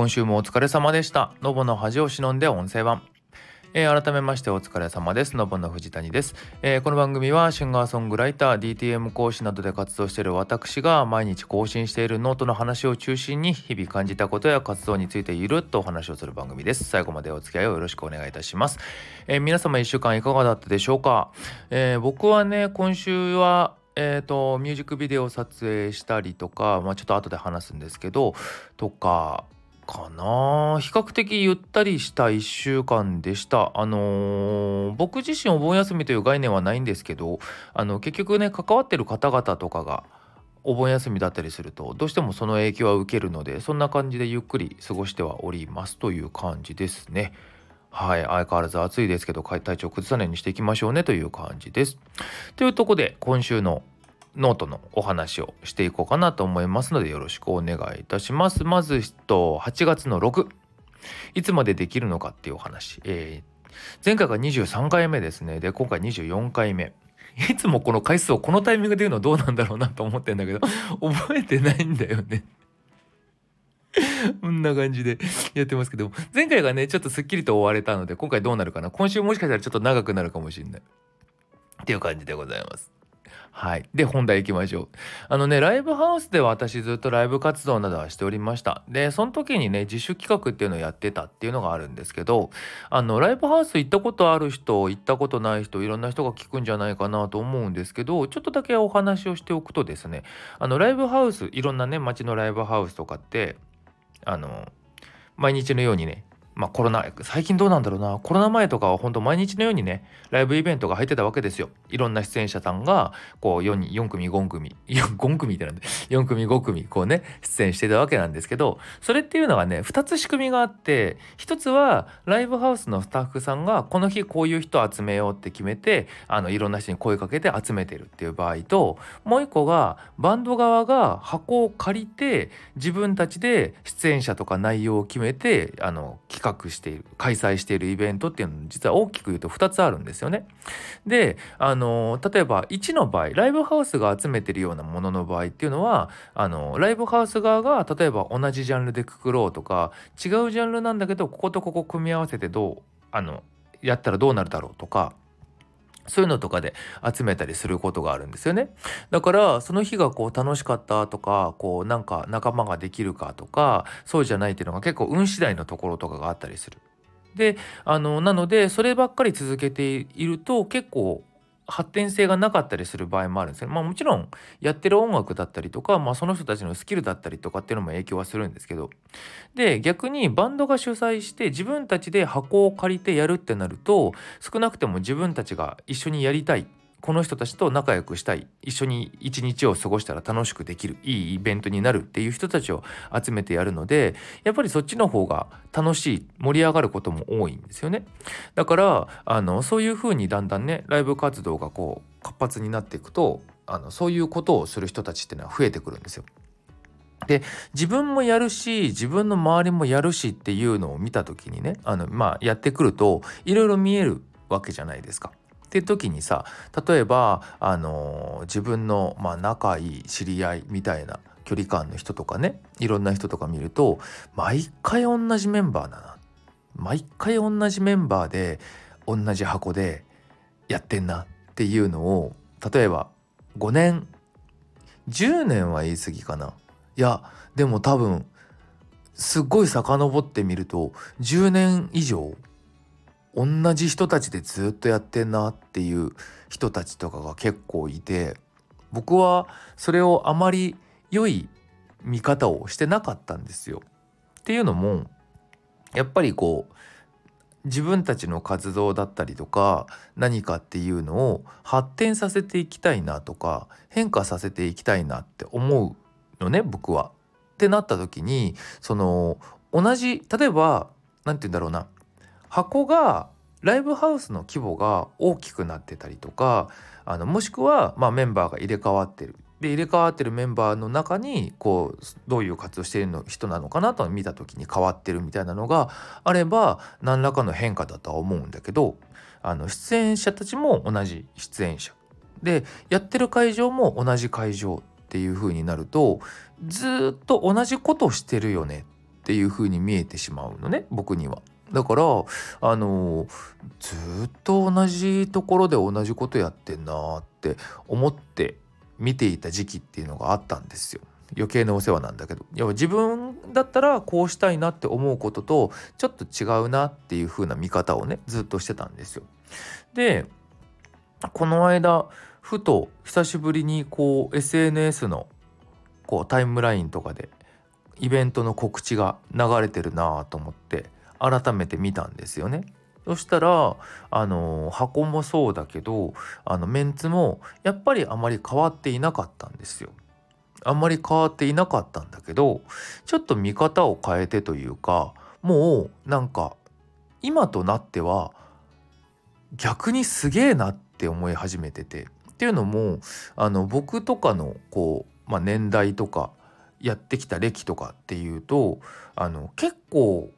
今週もお疲れ様でしたノボの恥を忍んで音声版えー、改めましてお疲れ様です。のぼの藤谷です、えー、この番組はシンガーソングライター、DTM 講師などで活動している私が毎日更新しているノートの話を中心に日々感じたことや活動についてゆるっとお話をする番組です。最後までお付き合いをよろしくお願いいたします。えー、皆様1週間いかがだったでしょうか、え僕はね、今週はえーと、ミュージックビデオを撮影したりとか、まあ、ちょっと後で話すんですけどとかかな比較的ゆったりした1週間でしたあのー、僕自身お盆休みという概念はないんですけどあの結局ね関わってる方々とかがお盆休みだったりするとどうしてもその影響は受けるのでそんな感じでゆっくり過ごしてはおりますという感じですね。はい。相変わらず暑いですけど、体調崩さないようにしていきましょうねという感じです。というとこで、今週のノートのお話をしていこうかなと思いますのでよろしくお願いいたします。まず8月の6いつまでできるのかっていうお話、えー、前回が23回目ですね。で今回24回目。いつもこの回数をこのタイミングで言うのどうなんだろうなと思ってんだけど 覚えてないんだよね。こんな感じでやってますけど前回がねちょっとすっきりと終われたので今回どうなるかな。今週もしかしたらちょっと長くなるかもしれない。っていう感じでございます。はい。で、本題行きましょう。あのね、ライブハウスでは私ずっとライブ活動などはしておりました。で、その時にね、自主企画っていうのをやってたっていうのがあるんですけど、あの、ライブハウス行ったことある人、行ったことない人、いろんな人が聞くんじゃないかなと思うんですけど、ちょっとだけお話をしておくとですね、あの、ライブハウス、いろんなね、街のライブハウスとかって、あの、毎日のようにね、まあコロナ、最近どうなんだろうな、コロナ前とかは本当毎日のようにね、ライブイベントが入ってたわけですよ。いろんな出演者さんが、こう4、4組、5組、5組ってなんで、4組、5組、こうね、出演してたわけなんですけど、それっていうのがね、2つ仕組みがあって、1つは、ライブハウスのスタッフさんが、この日こういう人集めようって決めて、あの、いろんな人に声かけて集めてるっていう場合と、もう1個が、バンド側が箱を借りて、自分たちで出演者とか内容を決めて、あの、企画している、開催しているイベントっていうのは実は大きく言うと2つあるんですよね。で、あの、例えば1の場合、ライブハウスが集めてるようなものの場合っていうのは、あの、ライブハウス側が例えば同じジャンルでくくろうとか、違うジャンルなんだけど、こことここ組み合わせてどう、あの、やったらどうなるだろうとか、そういうのとかで集めたりすることがあるんですよね。だからその日がこう楽しかったとかこうなんか仲間ができるかとかそうじゃないっていうのが結構運次第のところとかがあったりする。であのなのでそればっかり続けていると結構発展性がなかったりする場合もあるんですよ。まあもちろんやってる音楽だったりとか、まあ、その人たちのスキルだったりとかっていうのも影響はするんですけどで逆にバンドが主催して自分たちで箱を借りてやるってなると少なくても自分たちが一緒にやりたいこの人たちと仲良くしたい一緒に一日を過ごしたら楽しくできるいいイベントになるっていう人たちを集めてやるのでやっぱりそっちの方が楽しい盛り上がることも多いんですよねだからあのそういう風にだんだんねライブ活動がこう活発になっていくとあのそういうことをする人たちっていうのは増えてくるんですよ。で自分もやるし自分の周りもやるしっていうのを見た時にねあのまあやってくるといろいろ見えるわけじゃないですか。っていう時にさ例えばあの自分の、まあ、仲いい知り合いみたいな距離感の人とかねいろんな人とか見ると毎回同じメンバーだな。毎回同じメンバーで同じ箱でやってんなっていうのを例えば5年10年は言い過ぎかな。いやでも多分すっごい遡ってみると10年以上同じ人たちでずっとやってんなっていう人たちとかが結構いて僕はそれをあまり良い見方をしてなかったんですよ。っていうのもやっぱりこう自分たちの活動だったりとか何かっていうのを発展させていきたいなとか変化させていきたいなって思うのね僕は。ってなった時にその同じ例えば何て言うんだろうな箱がライブハウスの規模が大きくなってたりとかあのもしくは、まあ、メンバーが入れ替わってるで入れ替わってるメンバーの中にこうどういう活動しているの人なのかなと見た時に変わってるみたいなのがあれば何らかの変化だとは思うんだけどあの出演者たちも同じ出演者でやってる会場も同じ会場っていう風になるとずっと同じことをしてるよねっていう風に見えてしまうのね僕には。だからあのずっと同じところで同じことやってんなって思って見ていた時期っていうのがあったんですよ。余計なお世話なんだけど要は自分だったらこうしたいなって思うこととちょっと違うなっていう風な見方をねずっとしてたんですよ。でこの間ふと久しぶりにこう SNS のこうタイムラインとかでイベントの告知が流れてるなと思って改めて見たんですよね。そしたらあの箱もそうだけどあのメンツもやっぱりあまり変わっていなかったんですよ。あんまり変わっていなかったんだけどちょっと見方を変えてというかもうなんか今となっては逆にすげえなって思い始めててっていうのもあの僕とかのこう、まあ、年代とかやってきた歴とかっていうとあの結構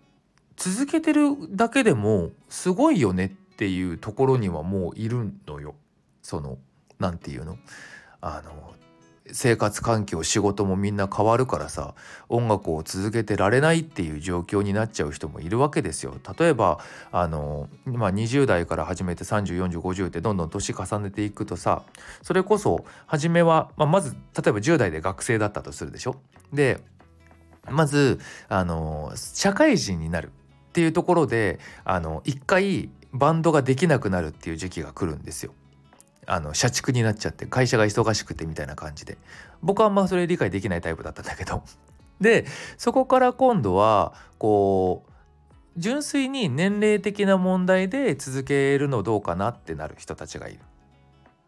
続けてるだけでもすごいよねっていうところにはもういるのよ。その何て言うの？あの生活環境仕事もみんな変わるからさ音楽を続けてられないっていう状況になっちゃう人もいるわけですよ。例えばあの、まあ、20代から始めて304050ってどんどん年重ねていくとさそれこそ初めは、まあ、まず例えば10代で学生だったとするでしょ？でまずあの社会人になるっていうところであの一回バンドができなくなるっていう時期が来るんですよ。あの社畜になっちゃって会社が忙しくてみたいな感じで僕はあんまそれ理解できないタイプだったんだけど でそこから今度はこう純粋に年齢的な問題で続けるのどうかなってなる人たちがいる。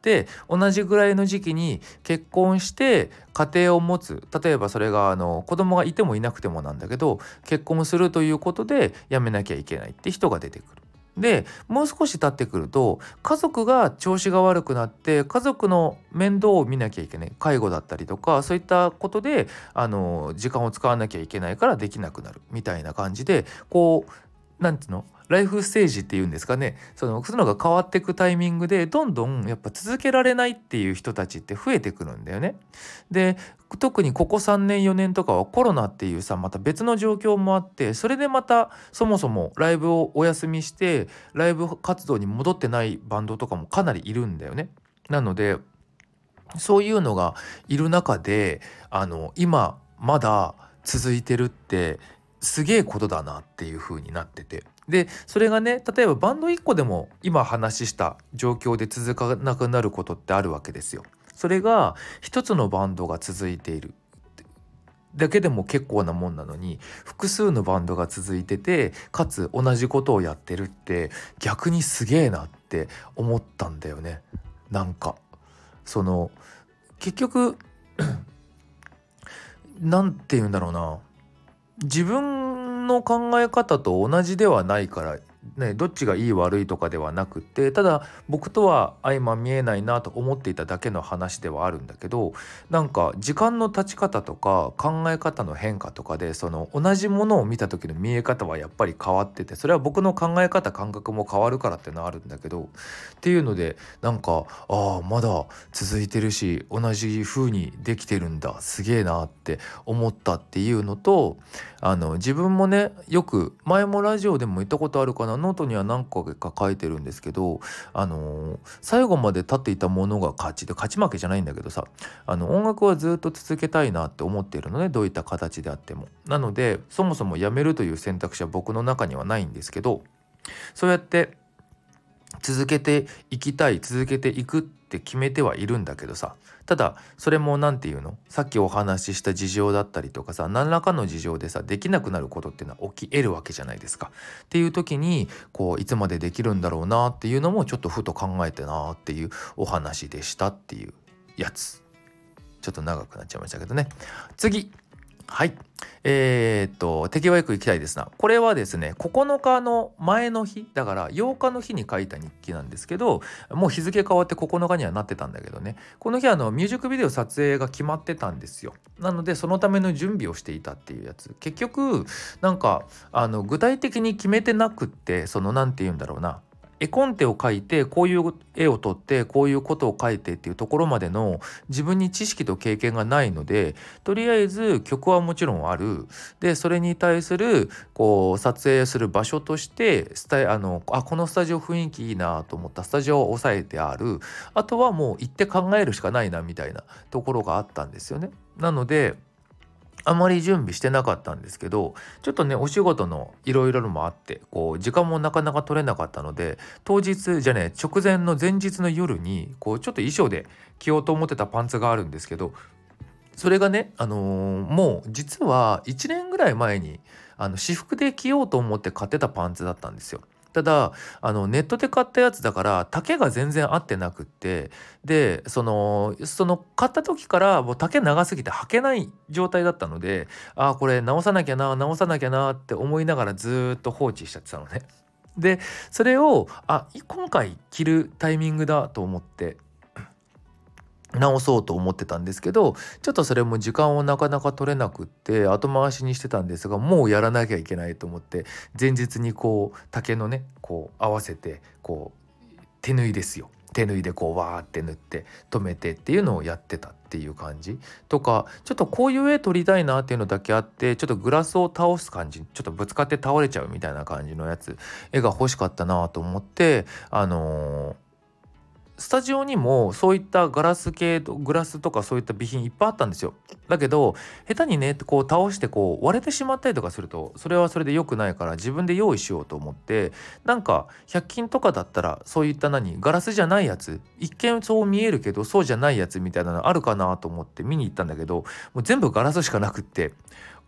で同じぐらいの時期に結婚して家庭を持つ。例えばそれがあの子供がいてもいなくてもなんだけど結婚するということで辞めなきゃいけないって人が出てくる。でもう少し経ってくると家族が調子が悪くなって家族の面倒を見なきゃいけない。介護だったりとかそういったことであの時間を使わなきゃいけないからできなくなるみたいな感じでこう何て言うの？ライフステージっていうんですかねそのそういうのが変わっていくタイミングでどんどんやっぱ続けられないっていう人たちって増えてくるんだよね。で特にここ3年4年とかはコロナっていうさまた別の状況もあってそれでまたそもそもライブをお休みしてライブ活動に戻ってないバンドとかもかなりいるんだよね。なのでそういうのがいる中であの今まだ続いてるってすげえことだなっていう風になっててでそれがね例えばバンド1個でも今話した状況で続かなくなることってあるわけですよ。それが一つのバンドが続いている。だけでも結構なもんなのに複数のバンドが続いててかつ同じことをやってるって逆にすげえなって思ったんだよね。なんか。その結局何て言うんだろうな。自分の考え方と同じではないからね、どっちがいい悪いとかではなくてただ僕とは相ま見えないなと思っていただけの話ではあるんだけどなんか時間の経ち方とか考え方の変化とかでその同じものを見た時の見え方はやっぱり変わっててそれは僕の考え方感覚も変わるからっていうのはあるんだけどっていうのでなんかああまだ続いてるし同じ風にできてるんだすげえなって思ったっていうのとあの自分もねよく前もラジオでも言ったことあるかなノートには何個か書いてるんですけど、あのー、最後まで立っていたものが勝ちで勝ち負けじゃないんだけどさあの音楽はずっと続けたいなって思っているのねどういった形であっても。なのでそもそもやめるという選択肢は僕の中にはないんですけどそうやって続けていきたい続けていくって決めてはいるんだけどさただそれも何て言うの？さっきお話しした事情だったりとかさ何らかの事情でさできなくなることっていうのは起き得るわけじゃないですか。っていう時にこういつまでできるんだろうなっていうのもちょっとふと考えてなっていうお話でしたっていうやつ。ちょっと長くなっちゃいましたけどね。次はい。えー、っと、手際よく行きたいですな。これはですね、9日の前の日、だから8日の日に書いた日記なんですけど、もう日付変わって9日にはなってたんだけどね、この日あのミュージックビデオ撮影が決まってたんですよ。なので、そのための準備をしていたっていうやつ。結局、なんか、あの具体的に決めてなくって、その何て言うんだろうな、絵コンテを描いてこういう絵を撮ってこういうことを書いてっていうところまでの自分に知識と経験がないのでとりあえず曲はもちろんあるでそれに対するこう撮影する場所としてスタあのあこのスタジオ雰囲気いいなと思ったスタジオを押さえてあるあとはもう行って考えるしかないなみたいなところがあったんですよね。なのであまり準備してなかったんですけどちょっとねお仕事のいろいろもあってこう時間もなかなか取れなかったので当日じゃね直前の前日の夜にこうちょっと衣装で着ようと思ってたパンツがあるんですけどそれがね、あのー、もう実は1年ぐらい前にあの私服で着ようと思って買ってたパンツだったんですよ。ただあのネットで買ったやつだから丈が全然合ってなくってでそのその買った時からもう丈長すぎて履けない状態だったのでああこれ直さなきゃな直さなきゃなって思いながらずっと放置しちゃってたのね。でそれをあ今回着るタイミングだと思って直そうと思ってたんですけどちょっとそれも時間をなかなか取れなくって後回しにしてたんですがもうやらなきゃいけないと思って前日にこう竹のねこう合わせてこう手縫いですよ。手縫いでこうわーって縫って止めてっていうのをやってたっていう感じ。とかちょっとこういう絵撮りたいなっていうのだけあってちょっとグラスを倒す感じ。ちょっとぶつかって倒れちゃうみたいな感じのやつ絵が欲しかったなと思ってあのースタジオにもそういったガラス系グラスとかそういった備品いっぱいあったんですよ。だけど下手にねこう倒してこう割れてしまったりとかするとそれはそれで良くないから自分で用意しようと思ってなんか100均とかだったらそういった何ガラスじゃないやつ一見そう見えるけどそうじゃないやつみたいなのあるかなと思って見に行ったんだけどもう全部ガラスしかなくって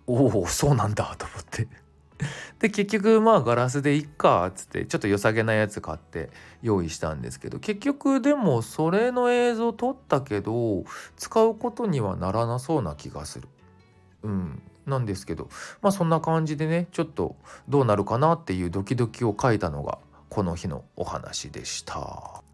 おおそうなんだと思って。で結局まあガラスでいっかっつってちょっと良さげなやつ買って用意したんですけど結局でもそれの映像撮ったけど使うことにはならなそうな気がする。うんなんですけどまあそんな感じでねちょっとどうなるかなっていうドキドキを書いたのがこの日のお話でした。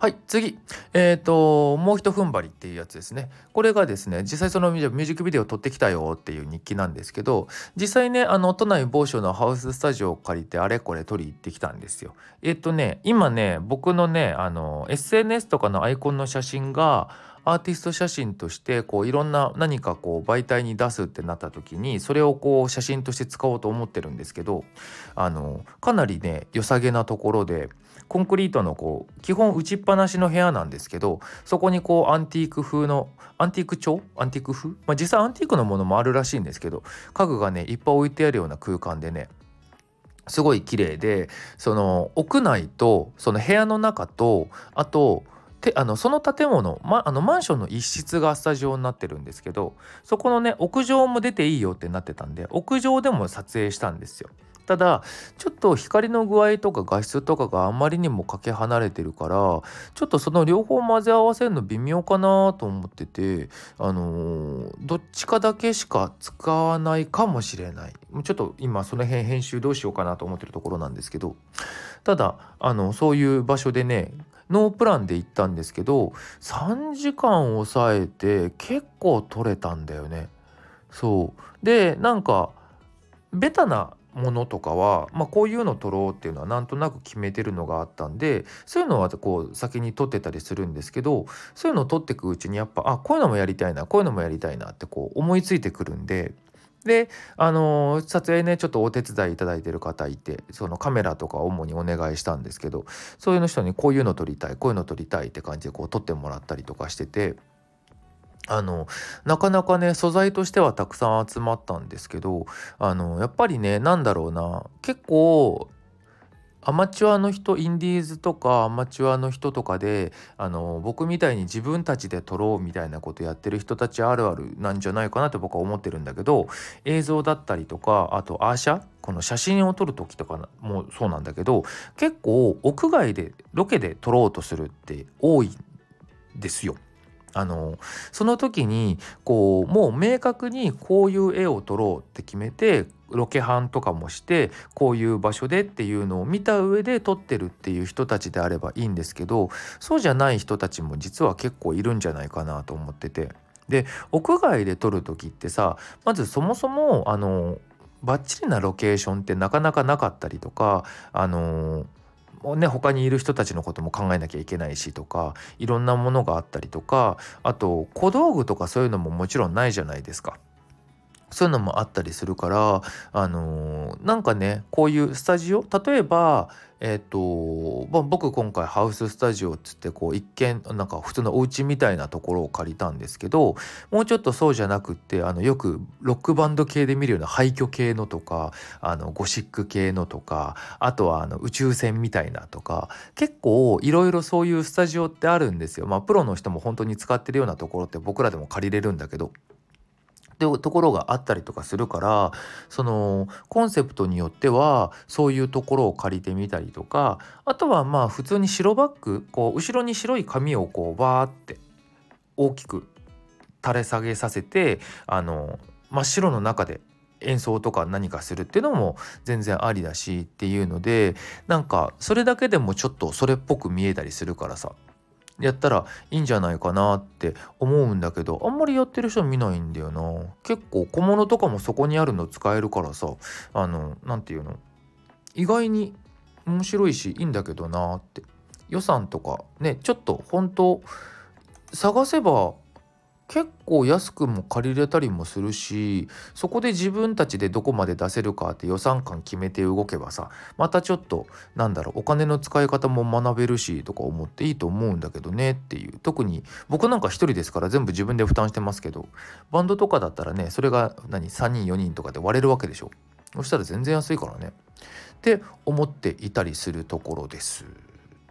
はい次。えっ、ー、ともうひと踏ん張りっていうやつですね。これがですね実際そのミュージックビデオ撮ってきたよっていう日記なんですけど実際ねあの都内某所のハウススタジオを借りてあれこれ撮り行ってきたんですよ。えっ、ー、とね今ね僕のねあの SNS とかのアイコンの写真がアーティスト写真としてこういろんな何かこう媒体に出すってなった時にそれをこう写真として使おうと思ってるんですけどあのかなりね良さげなところでコンクリートのこう基本打ちっぱなしの部屋なんですけどそこにこうアンティーク風のアンティーク調？アンティーク風、まあ、実際アンティークのものもあるらしいんですけど家具がねいっぱい置いてあるような空間でねすごい綺麗でその屋内とその部屋の中とあとてあのその建物、ま、あのマンションの一室がスタジオになってるんですけどそこのね屋上も出ていいよってなってたんで屋上でも撮影したんですよ。ただちょっと光の具合とか画質とかがあまりにもかけ離れてるからちょっとその両方混ぜ合わせるの微妙かなと思っててあのー、どっちかだけしか使わないかもしれない。ちょっと今その辺編集どうしようかなと思ってるところなんですけど。ただあのそういう場所でねノープランで行ったんですけど3時間抑えて結構取れたんだよね。そう。でなんかベタなものとかは、まあ、こういうの撮ろうっていうのはなんとなく決めてるのがあったんでそういうのはこう先に撮ってたりするんですけどそういうのを撮っていくうちにやっぱあこういうのもやりたいなこういうのもやりたいなってこう思いついてくるんでであの撮影ねちょっとお手伝いいただいてる方いてそのカメラとか主にお願いしたんですけどそういうの人にこういうの撮りたいこういうの撮りたいって感じでこう撮ってもらったりとかしてて。あのなかなかね素材としてはたくさん集まったんですけどあのやっぱりね何だろうな結構アマチュアの人インディーズとかアマチュアの人とかであの僕みたいに自分たちで撮ろうみたいなことやってる人たちあるあるなんじゃないかなって僕は思ってるんだけど映像だったりとかあとアーシャこの写真を撮る時とかもそうなんだけど結構屋外でロケで撮ろうとするって多いんですよ。あのその時にこうもう明確にこういう絵を撮ろうって決めてロケハンとかもしてこういう場所でっていうのを見た上で撮ってるっていう人たちであればいいんですけどそうじゃない人たちも実は結構いるんじゃないかなと思ってて。で屋外で撮る時ってさまずそもそもあのバッチリなロケーションってなかなかなかったりとかあのね他にいる人たちのことも考えなきゃいけないしとかいろんなものがあったりとかあと小道具とかそういうのももちろんないじゃないですか。そういうのもあったりするからあのー、なんかねこういうスタジオ例えばえっ、ー、と、まあ、僕今回ハウススタジオっつってこう一見なんか普通のお家みたいなところを借りたんですけどもうちょっとそうじゃなくってあのよくロックバンド系で見るような廃墟系のとかあのゴシック系のとかあとはあの宇宙船みたいなとか結構いろいろそういうスタジオってあるんですよ。まあプロの人も本当に使ってるようなところって僕らでも借りれるんだけど。っていうところがあったりとかするからそのコンセプトによってはそういうところを借りてみたりとかあとはまあ普通に白バッグこう後ろに白い紙をこうバーって大きく垂れ下げさせてあの真っ白の中で演奏とか何かするっていうのも全然ありだしっていうのでなんかそれだけでもちょっとそれっぽく見えたりするからさ。やったらいいんじゃないかなって思うんだけどあんまりやってる人見ないんだよな。結構小物とかもそこにあるの使えるからさあの何て言うの意外に面白いしいいんだけどなって。予算とかねちょっと本当探せば結構安くも借りれたりもするしそこで自分たちでどこまで出せるかって予算感決めて動けばさまたちょっとなんだろうお金の使い方も学べるしとか思っていいと思うんだけどねっていう特に僕なんか1人ですから全部自分で負担してますけどバンドとかだったらねそれが何3人4人とかで割れるわけでしょそしたら全然安いからねって思っていたりするところです。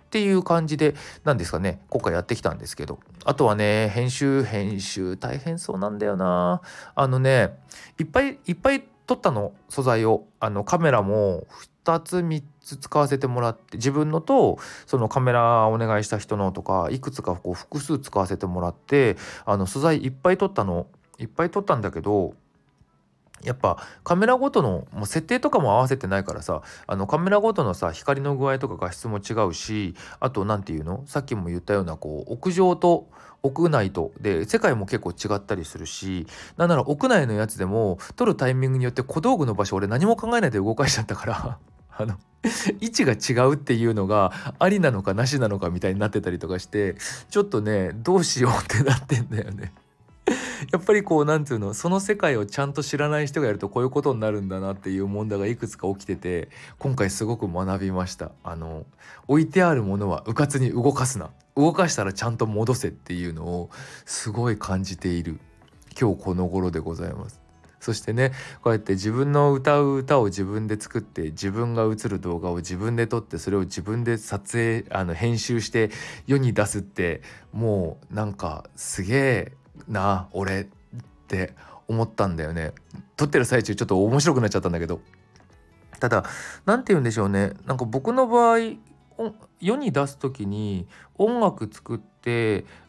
っていう感じで何ですかね今回やってきたんですけど。あとはね編集編集大変そうなんだよな。あのねいっぱいいっぱい撮ったの。素材を。あのカメラも2つ3つ使わせてもらって自分のとそのカメラお願いした人のとかいくつかこう複数使わせてもらってあの素材いっぱい撮ったの。いっぱい撮ったんだけどやっぱカメラごとのもう設定とかも合わせてないからさあのカメラごとのさ光の具合とか画質も違うしあと何て言うの？さっきも言ったようなこう屋上と屋内とで世界も結構違ったりするしなんなら屋内のやつでも撮るタイミングによって小道具の場所俺何も考えないで動かしちゃったから あの位置が違うっていうのがありなのかなしなのかみたいになってたりとかしてちょっとねどうしようってなってんだよね。やっぱりこう何て言うのその世界をちゃんと知らない人がやるとこういうことになるんだなっていう問題がいくつか起きてて今回すごく学びました。あの置いてあるものはうかつに動かすな。動かしたらちゃんと戻せっていうのをすごい感じている。今日この頃でございます。そしてねこうやって自分の歌う歌を自分で作って自分が映る動画を自分で撮ってそれを自分で撮影あの編集して世に出すってもうなんかすげえな俺って思ったんだよね。撮ってる最中ちょっと面白くなっちゃったんだけど。ただ何て言うんでしょうね。なんか僕の場合世に出す時に音楽作って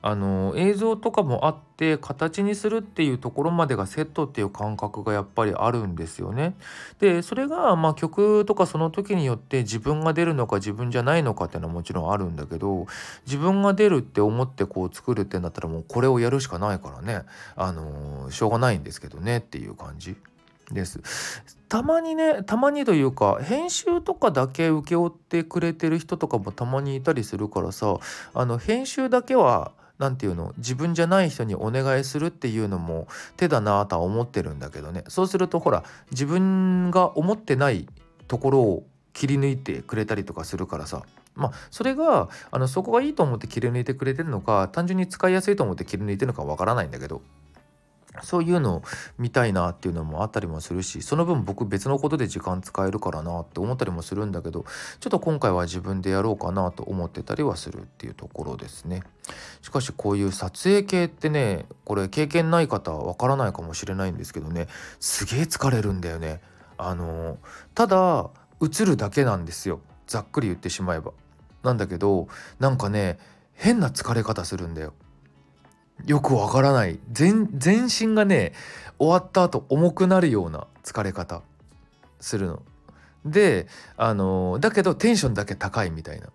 あの映像とかもあって形にするっていうところまでがセットっていう感覚がやっぱりあるんですよね。でそれがまあ曲とかその時によって自分が出るのか自分じゃないのかっていうのはもちろんあるんだけど自分が出るって思ってこう作るってなったらもうこれをやるしかないからねあのしょうがないんですけどねっていう感じ。です。たまにねたまにというか編集とかだけ請け負ってくれてる人とかもたまにいたりするからさあの編集だけは何て言うの自分じゃない人にお願いするっていうのも手だなとは思ってるんだけどね。そうするとほら自分が思ってないところを切り抜いてくれたりとかするからさ。まあそれがあのそこがいいと思って切り抜いてくれてるのか単純に使いやすいと思って切り抜いてるのかわからないんだけど。そういうの見たいなっていうのもあったりもするしその分僕別のことで時間使えるからなって思ったりもするんだけどちょっと今回は自分でやろうかなと思ってたりはするっていうところですね。しかしこういう撮影系ってねこれ経験ない方はわからないかもしれないんですけどね。すげえ疲れるんだよね。あのただ映るだけなんですよ。ざっくり言ってしまえば。なんだけどなんかね変な疲れ方するんだよ。よくわからない全全身がね終わった後重くなるような疲れ方するの。であのだけどテンションだけ高いみたいな。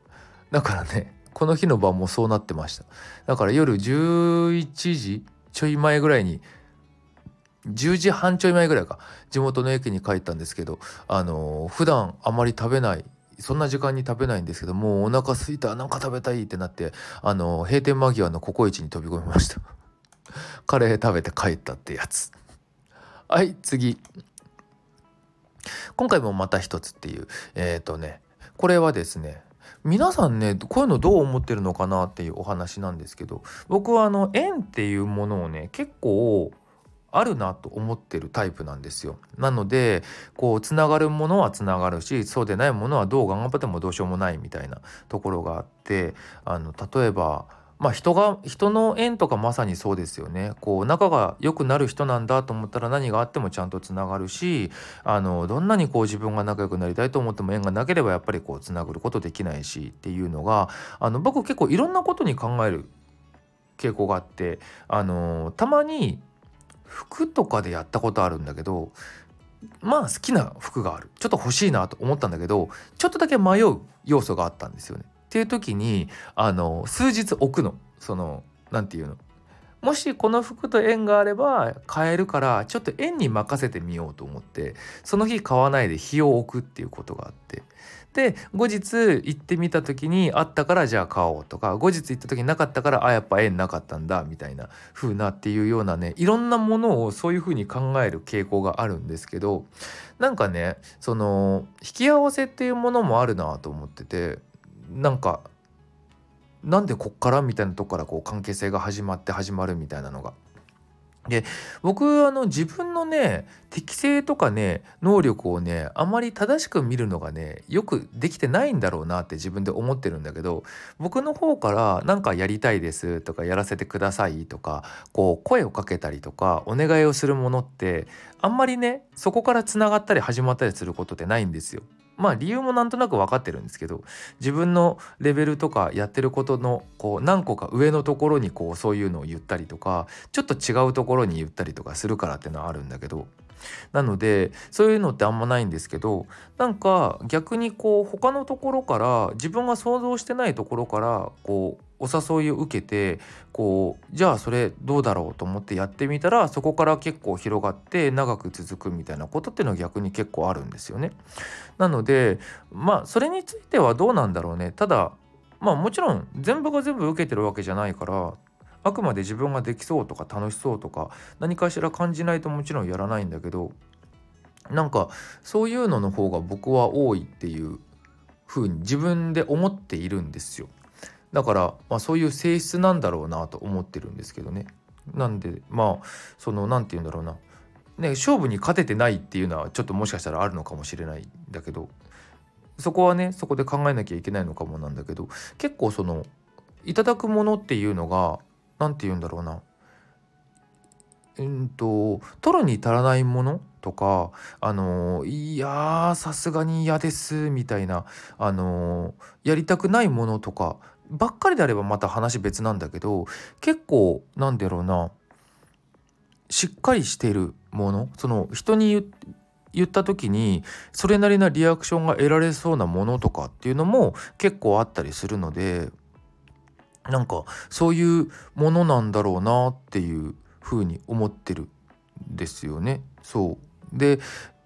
だからねこの日の晩もそうなってました。だから夜11時ちょい前ぐらいに10時半ちょい前ぐらいか地元の駅に帰ったんですけどあの普段あまり食べないそんな時間に食べないんですけどもうお腹すいたなんか食べたいってなってあの閉店間際のココイチに飛び込みました。カレー食べて帰ったってやつ。はい次。今回もまた一つっていう。えっ、ー、とねこれはですね皆さんねこういうのどう思ってるのかなっていうお話なんですけど僕はあの縁っていうものをね結構あるなと思ってるタイプなんですよ。なのでこうつながるものはつながるしそうでないものはどう頑張ってもどうしようもないみたいなところがあってあの例えばまあ人が人の縁とかまさにそうですよねこう仲が良くなる人なんだと思ったら何があってもちゃんとつながるしあのどんなにこう自分が仲良くなりたいと思っても縁がなければやっぱりこうつなぐることできないしっていうのがあの僕結構いろんなことに考える傾向があってあのたまに服とかでやったことあるんだけどまあ好きな服がある。ちょっと欲しいなと思ったんだけどちょっとだけ迷う要素があったんですよね。っていう時にあの数日置くの。その何て言うの？もしこの服と縁があれば買えるからちょっと縁に任せてみようと思ってその日買わないで日を置くっていうことがあって。で後日行ってみた時にあったからじゃあ買おうとか後日行った時になかったからあやっぱ縁なかったんだみたいな風なっていうようなねいろんなものをそういう風に考える傾向があるんですけどなんかねその引き合わせっていうものもあるなと思っててなんかなんでこっからみたいなとこからこう関係性が始まって始まるみたいなのが。で僕あの自分のね適性とかね能力をねあまり正しく見るのがねよくできてないんだろうなって自分で思ってるんだけど僕の方から「何かやりたいです」とか「やらせてください」とかこう声をかけたりとかお願いをするものってあんまりねそこからつながったり始まったりすることってないんですよ。まあ理由もなんとなく分かってるんですけど自分のレベルとかやってることのこう何個か上のところにこうそういうのを言ったりとかちょっと違うところに言ったりとかするからっていうのはあるんだけどなのでそういうのってあんまないんですけどなんか逆にこう他のところから自分が想像してないところからこうお誘いを受けてこうじゃあそれどうだろうと思ってやってみたらそこから結構広がって長く続くみたいなことっていうのは逆に結構あるんですよね。なのでまあそれについてはどうなんだろうねただまあもちろん全部が全部受けてるわけじゃないからあくまで自分ができそうとか楽しそうとか何かしら感じないともちろんやらないんだけどなんかそういうのの方が僕は多いっていう風に自分で思っているんですよ。だから、まあ、そういう性質なんだろうなと思ってるんですけどね。なんでまあその何て言うんだろうな、ね、勝負に勝ててないっていうのはちょっともしかしたらあるのかもしれないんだけど。そこはねそこで考えなきゃいけないのかもなんだけど。結構そのいただくものっていうのが何て言うんだろうな。うんと取るに足らないものとかあのいやさすがに嫌ですみたいなあのやりたくないものとかばっかりであればまた話別なんだけど結構なんだろうな。しっかりしてるもの。その人に言った時にそれなりなリアクションが得られそうなものとかっていうのも結構あったりするのでなんかそういうものなんだろうなっていうふうに思ってるんですよね。そう。で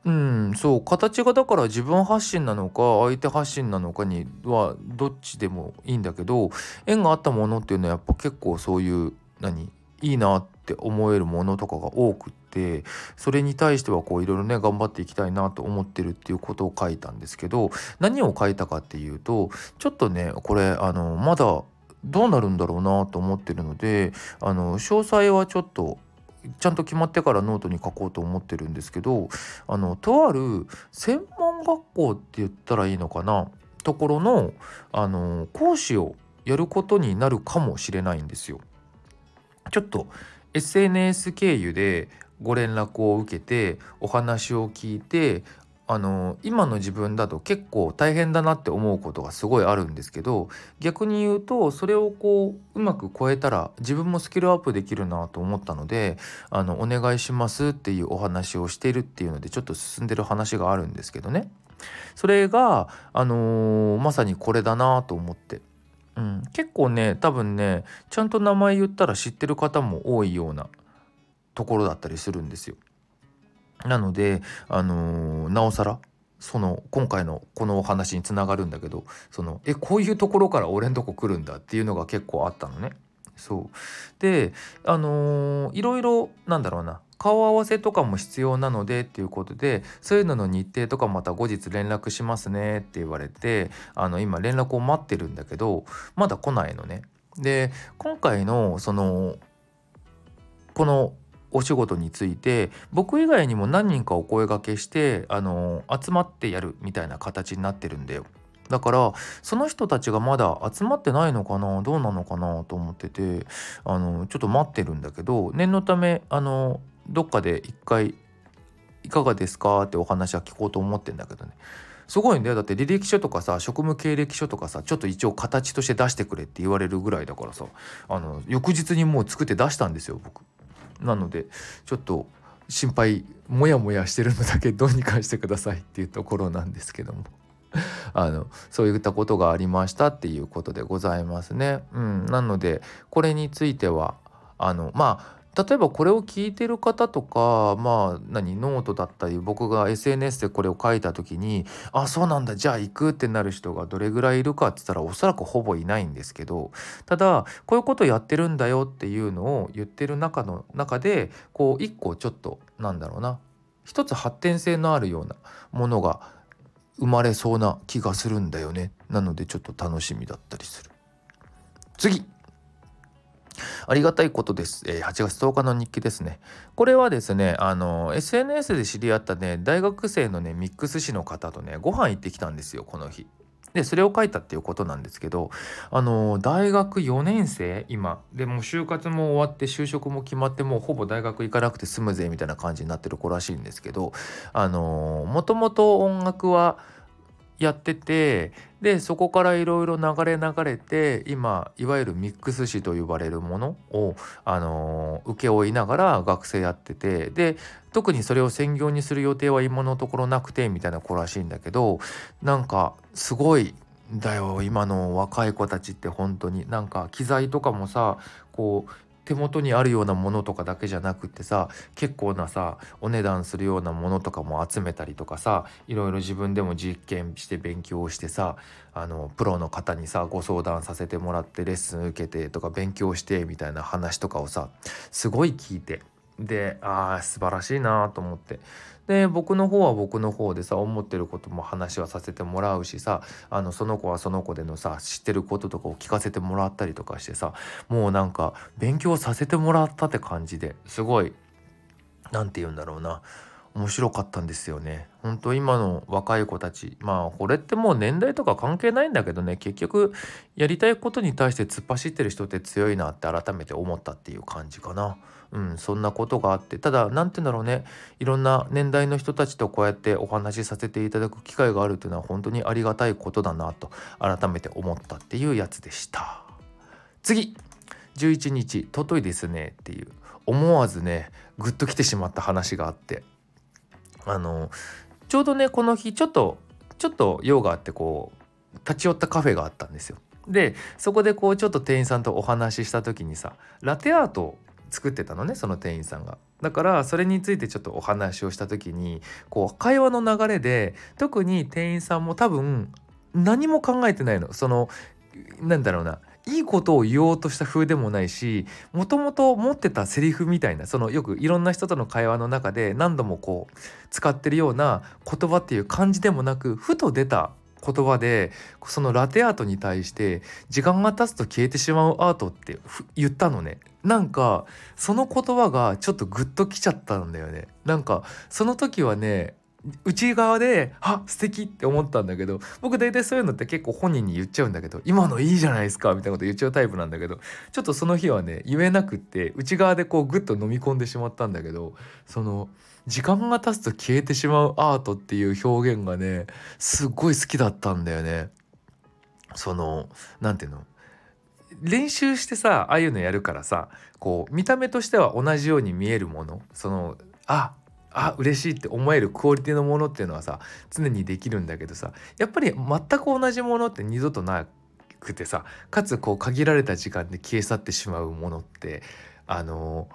うん、そう形がだから自分発信なのか相手発信なのかにはどっちでもいいんだけど縁があったものっていうのはやっぱ結構そういう何いいなって思えるものとかが多くってそれに対してはこういろいろね頑張っていきたいなと思ってるっていうことを書いたんですけど何を書いたかっていうとちょっとねこれあのまだどうなるんだろうなと思ってるのであの詳細はちょっとちゃんと決まってからノートに書こうと思ってるんですけどあのとある専門学校って言ったらいいのかな？ところのあの講師をやることになるかもしれないんですよ。ちょっと SNS 経由でご連絡を受けてお話を聞いてあの今の自分だと結構大変だなって思うことがすごいあるんですけど逆に言うとそれをこううまく超えたら自分もスキルアップできるなと思ったのであのお願いしますっていうお話をしているっていうのでちょっと進んでる話があるんですけどねそれが、あのー、まさにこれだなと思って。うん、結構ね多分ねちゃんと名前言ったら知ってる方も多いようなところだったりするんですよ。なので、あのー、なおさらその今回のこのお話につながるんだけどそのえこういうところから俺んとこ来るんだっていうのが結構あったのね。そうであのー、いろいろなんだろうな顔合わせとかも必要なのでっていうことでそういうのの日程とかまた後日連絡しますねって言われてあの今連絡を待ってるんだけどまだ来ないのね。で今回のそのこのお仕事について僕以外にも何人かお声がけしてあの集まってやるみたいな形になってるんだよ。だからその人たちがまだ集まってないのかなどうなのかなと思っててあのちょっと待ってるんだけど念のためあのどっかで一回いかがですかってお話は聞こうと思ってんだけどねすごいんだよだって履歴書とかさ職務経歴書とかさちょっと一応形として出してくれって言われるぐらいだからさあの翌日にもう作って出したんですよ僕。なのでちょっと心配モヤモヤしてるのだけどうにかしてくださいっていうところなんですけども あのそういったことがありましたっていうことでございますね。うん、なのでこれについてはあのまあ例えばこれを聞いてる方とかまあ何ノートだったり僕が SNS でこれを書いた時にあそうなんだじゃあ行くってなる人がどれぐらいいるかって言ったらおそらくほぼいないんですけどただこういうことやってるんだよっていうのを言ってる中の中でこう一個ちょっとなんだろうな一つ発展性のあるようなものが生まれそうな気がするんだよね。なのでちょっと楽しみだったりする。次。ありがたいことです。えー、8月10日の日記ですね。これはですね、あの、SNS で知り合ったね、大学生のね、ミックス誌の方とね、ご飯行ってきたんですよ、この日。で、それを書いたっていうことなんですけど、あの、大学4年生、今。で、も就活も終わって、就職も決まって、もうほぼ大学行かなくて済むぜ、みたいな感じになってる子らしいんですけど、あの、もともと音楽は、やっててでそこからいろいろ流れ流れて今いわゆるミックス誌と呼ばれるものを、あのー、請け負いながら学生やっててで特にそれを専業にする予定は今のところなくてみたいな子らしいんだけどなんかすごいだよ今の若い子たちって本当に。なんか機材とかもさこう手元にあるようなものとかだけじゃなくってさ結構なさお値段するようなものとかも集めたりとかさいろいろ自分でも実験して勉強してさあのプロの方にさご相談させてもらってレッスン受けてとか勉強してみたいな話とかをさすごい聞いて。でああ素晴らしいなと思ってで僕の方は僕の方でさ思ってることも話はさせてもらうしさあのその子はその子でのさ知ってることとかを聞かせてもらったりとかしてさもうなんか勉強させてもらったって感じですごい何て言うんだろうな面白かったんですよね。本当今の若い子たちまあこれってもう年代とか関係ないんだけどね結局やりたいことに対して突っ走ってる人って強いなって改めて思ったっていう感じかな。うん、そんなことがあってただ何て言うんだろうね。いろんな年代の人たちとこうやってお話しさせていただく機会があるっていうのは本当にありがたいことだなと改めて思ったっていうやつでした。次！11日とといですね。っていう。思わずねグッときてしまった話があって。あのちょうどねこの日ちょっとちょっと用があってこう立ち寄ったカフェがあったんですよ。でそこでこうちょっと店員さんとお話しした時にさラテアート作ってたのねその店員さんが。だからそれについてちょっとお話をした時にこう会話の流れで特に店員さんも多分何も考えてないのそのなんだろうないいことを言おうとした風でもないしもともと持ってたセリフみたいなそのよくいろんな人との会話の中で何度もこう使ってるような言葉っていう感じでもなくふと出た言葉でそのラテアートに対して時間が経つと消えてしまうアートって言ったのね。なんかその言葉がちょっとグッときちゃったんだよね。なんかその時はね内側で「あ素敵って思ったんだけど僕大体そういうのって結構本人に言っちゃうんだけど「今のいいじゃないですか」みたいなこと言っちゃうタイプなんだけどちょっとその日はね言えなくって内側でこうグッと飲み込んでしまったんだけどその時間が経つと消えてしまうアートっていう表現がねすっごい好きだったんだよね。その何て言うの？練習してさああいうのやるからさこう見た目としては同じように見えるものそのああ嬉しいって思えるクオリティのものっていうのはさ常にできるんだけどさやっぱり全く同じものって二度となくてさかつこう限られた時間で消え去ってしまうものってあの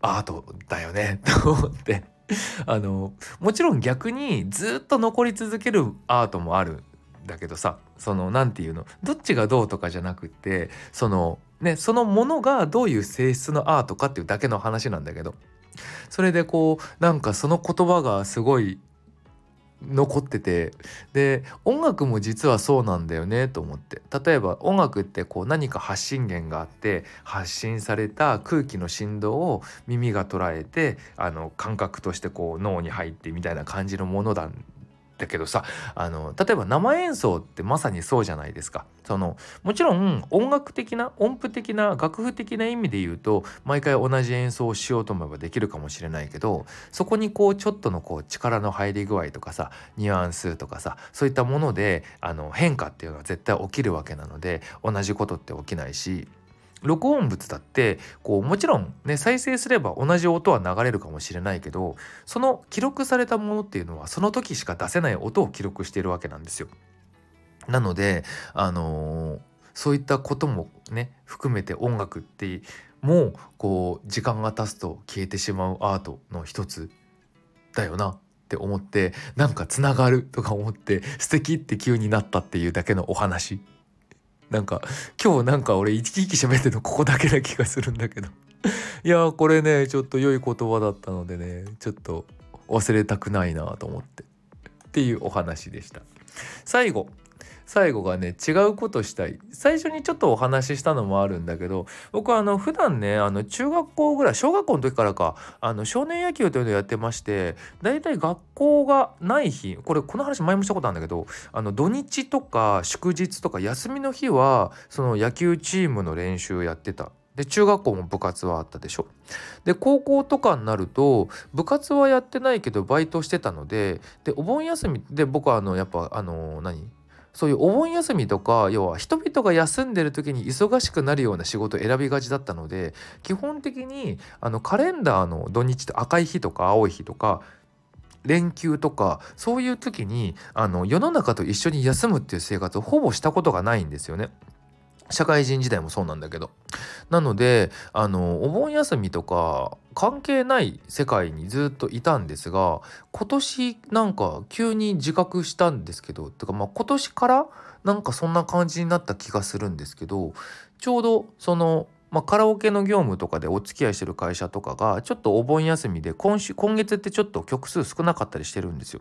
アートだよねと思って あのもちろん逆にずっと残り続けるアートもあるんだけどさその何て言うのどっちがどうとかじゃなくってそのねそのものがどういう性質のアートかっていうだけの話なんだけどそれでこうなんかその言葉がすごい残っててで音楽も実はそうなんだよねと思って。例えば音楽ってこう何か発信源があって発信された空気の振動を耳が捉えてあの感覚としてこう脳に入ってみたいな感じのものなんだけどさあの例えば生演奏ってまさにそうじゃないですか。そのもちろん音楽的な音符的な楽譜的な意味で言うと毎回同じ演奏をしようと思えばできるかもしれないけどそこにこうちょっとのこう力の入り具合とかさニュアンスとかさそういったものであの変化っていうのは絶対起きるわけなので同じことって起きないし録音物だってこうもちろんね再生すれば同じ音は流れるかもしれないけどその記録されたものっていうのはその時しか出せない音を記録しているわけなんですよ。なのであのー、そういったこともね含めて音楽ってもうこう時間が経つと消えてしまうアートの一つだよなって思ってなんかつながるとか思って素敵って急になったっていうだけのお話。なんか今日なんか俺生き生き喋ってるのここだけな気がするんだけど。いやこれねちょっと良い言葉だったのでねちょっと忘れたくないなと思って。っていうお話でした。最後。最後がね違うことしたい。最初にちょっとお話ししたのもあるんだけど僕はあの普段ねあの中学校ぐらい小学校の時からかあの少年野球というのをやってましてだいたい学校がない日これこの話前もしたことあるんだけどあの土日とか祝日とか休みの日はその野球チームの練習やってた。で中学校も部活はあったでしょ。で高校とかになると部活はやってないけどバイトしてたのででお盆休みで僕はあのやっぱあの何？そういうお盆休みとか要は人々が休んでる時に忙しくなるような仕事を選びがちだったので基本的にあのカレンダーの土日と赤い日とか青い日とか連休とかそういう時にあの世の中と一緒に休むっていう生活をほぼしたことがないんですよね。社会人時代もそうなんだけど。なのであのお盆休みとか関係ない世界にずっといたんですが今年なんか急に自覚したんですけどてかまあ今年からなんかそんな感じになった気がするんですけどちょうどそのまあ、カラオケの業務とかでお付き合いしてる会社とかがちょっとお盆休みで今週今月ってちょっと曲数少なかったりしてるんですよ。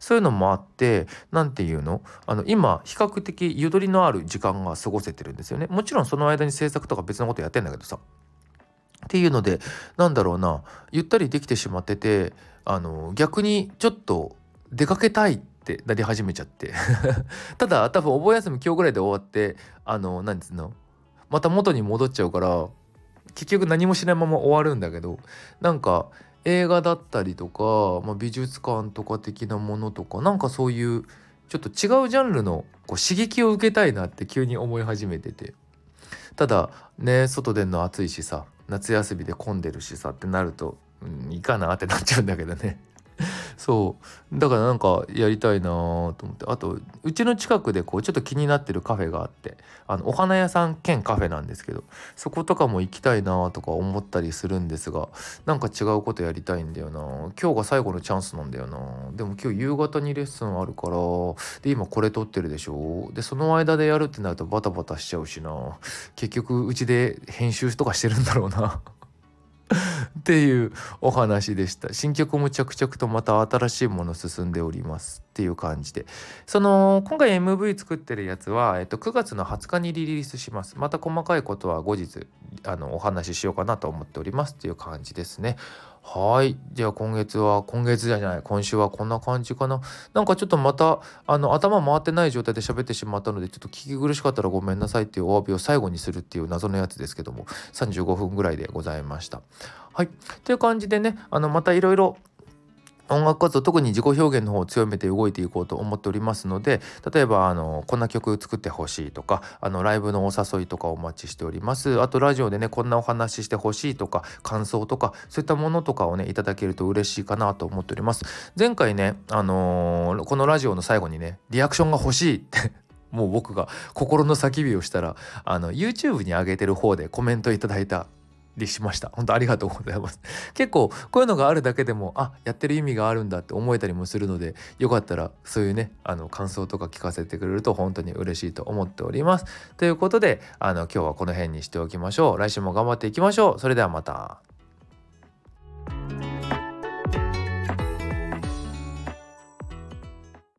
そういうのもあって何て言うの？あの今比較的ゆとりのある時間が過ごせてるんですよね。もちろんその間に制作とか別のことやってんだけどさ。っていうのでなんだろうなゆったりできてしまっててあの逆にちょっと出かけたいってなり始めちゃって ただ多分お盆休み今日ぐらいで終わってあの何つうの？また元に戻っちゃうから結局何もしないまま終わるんだけどなんか映画だったりとか、まあ、美術館とか的なものとかなんかそういうちょっと違うジャンルのこう刺激を受けたいなって急に思い始めてて。ただね外出んの暑いしさ夏休みで混んでるしさってなると、うん、いいかなってなっちゃうんだけどね。そう。だからなんかやりたいなと思って。あとうちの近くでこうちょっと気になってるカフェがあって。あのお花屋さん兼カフェなんですけどそことかも行きたいなとか思ったりするんですがなんか違うことやりたいんだよな。今日が最後のチャンスなんだよな。でも今日夕方にレッスンあるからで今これ撮ってるでしょ。でその間でやるってなるとバタバタしちゃうしな。結局うちで編集とかしてるんだろうな。っていうお話でした。新曲も着々とまた新しいもの進んでおります。っていう感じでその今回 MV 作ってるやつは、えっと、9月の20日にリリースしますまた細かいことは後日あのお話ししようかなと思っておりますっていう感じですねはい。じゃあ今月は、今月じゃない、今週はこんな感じかな。なんかちょっとまた、あの、頭回ってない状態で喋ってしまったので、ちょっと聞き苦しかったらごめんなさいっていうお詫びを最後にするっていう謎のやつですけども、35分ぐらいでございました。はい。という感じでね、あの、またいろいろ音楽活動特に自己表現の方を強めて動いていこうと思っておりますので例えばあのこんな曲作ってほしいとかあのライブのお誘いとかお待ちしております。あとラジオでねこんなお話ししてほしいとか感想とかそういったものとかをねいただけると嬉しいかなと思っております。前回ねあのー、このラジオの最後にねリアクションが欲しいって もう僕が心の叫びをしたらあの YouTube に上げてる方でコメントいただいたりしました。本当ありがとうございます。結構こういうのがあるだけでもあやってる意味があるんだって思えたりもするのでよかったらそういうねあの感想とか聞かせてくれると本当に嬉しいと思っております。ということであの今日はこの辺にしておきましょう。来週も頑張っていきましょう。それではまた。